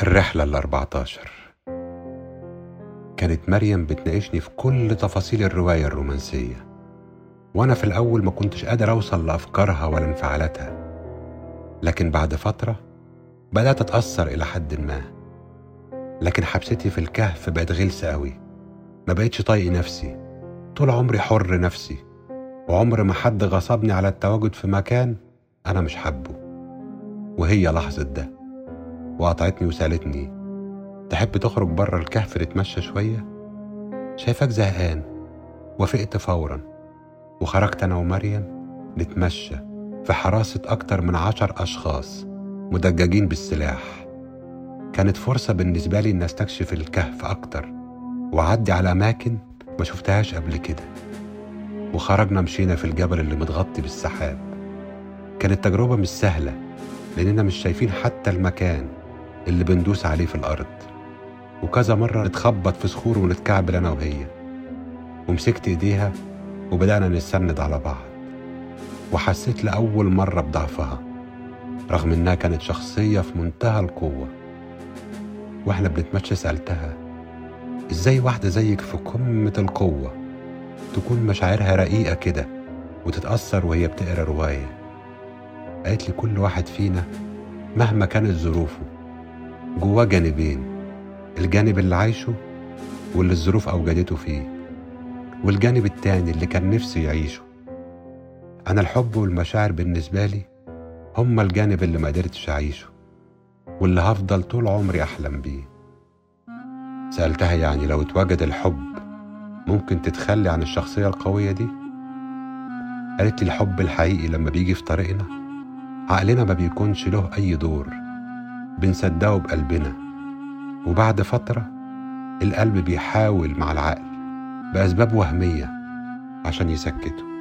الرحلة الأربعتاشر. كانت مريم بتناقشني في كل تفاصيل الرواية الرومانسية وأنا في الأول ما كنتش قادر أوصل لأفكارها ولا انفعالاتها. لكن بعد فترة بدأت أتأثر إلى حد ما. لكن حبستي في الكهف بقت غلسة أوي ما بقتش طايق نفسي. طول عمري حر نفسي. وعمر ما حد غصبني على التواجد في مكان أنا مش حابه. وهي لحظة ده. وقطعتني وسألتني تحب تخرج بره الكهف نتمشى شوية؟ شايفك زهقان وافقت فورا وخرجت أنا ومريم نتمشى في حراسة أكتر من عشر أشخاص مدججين بالسلاح. كانت فرصة بالنسبة لي إن أستكشف الكهف أكتر وأعدي على أماكن ما شفتهاش قبل كده. وخرجنا مشينا في الجبل اللي متغطي بالسحاب. كانت تجربة مش سهلة لأننا مش شايفين حتى المكان. اللي بندوس عليه في الأرض. وكذا مرة نتخبط في صخور ونتكعبل أنا وهي. ومسكت إيديها وبدأنا نستند على بعض. وحسيت لأول مرة بضعفها رغم إنها كانت شخصية في منتهى القوة. وإحنا بنتمشى سألتها إزاي واحدة زيك في قمة القوة تكون مشاعرها رقيقة كده وتتأثر وهي بتقرأ رواية؟ قالت لي كل واحد فينا مهما كانت ظروفه جواه جانبين الجانب اللي عايشه واللي الظروف أوجدته فيه والجانب التاني اللي كان نفسه يعيشه. أنا الحب والمشاعر بالنسبة لي هما الجانب اللي ما قدرتش أعيشه واللي هفضل طول عمري أحلم بيه. سألتها يعني لو اتوجد الحب ممكن تتخلي عن الشخصية القوية دي؟ قالت لي الحب الحقيقي لما بيجي في طريقنا عقلنا ما بيكونش له أي دور. بنصدقه بقلبنا. وبعد فترة القلب بيحاول مع العقل بأسباب وهمية عشان يسكته.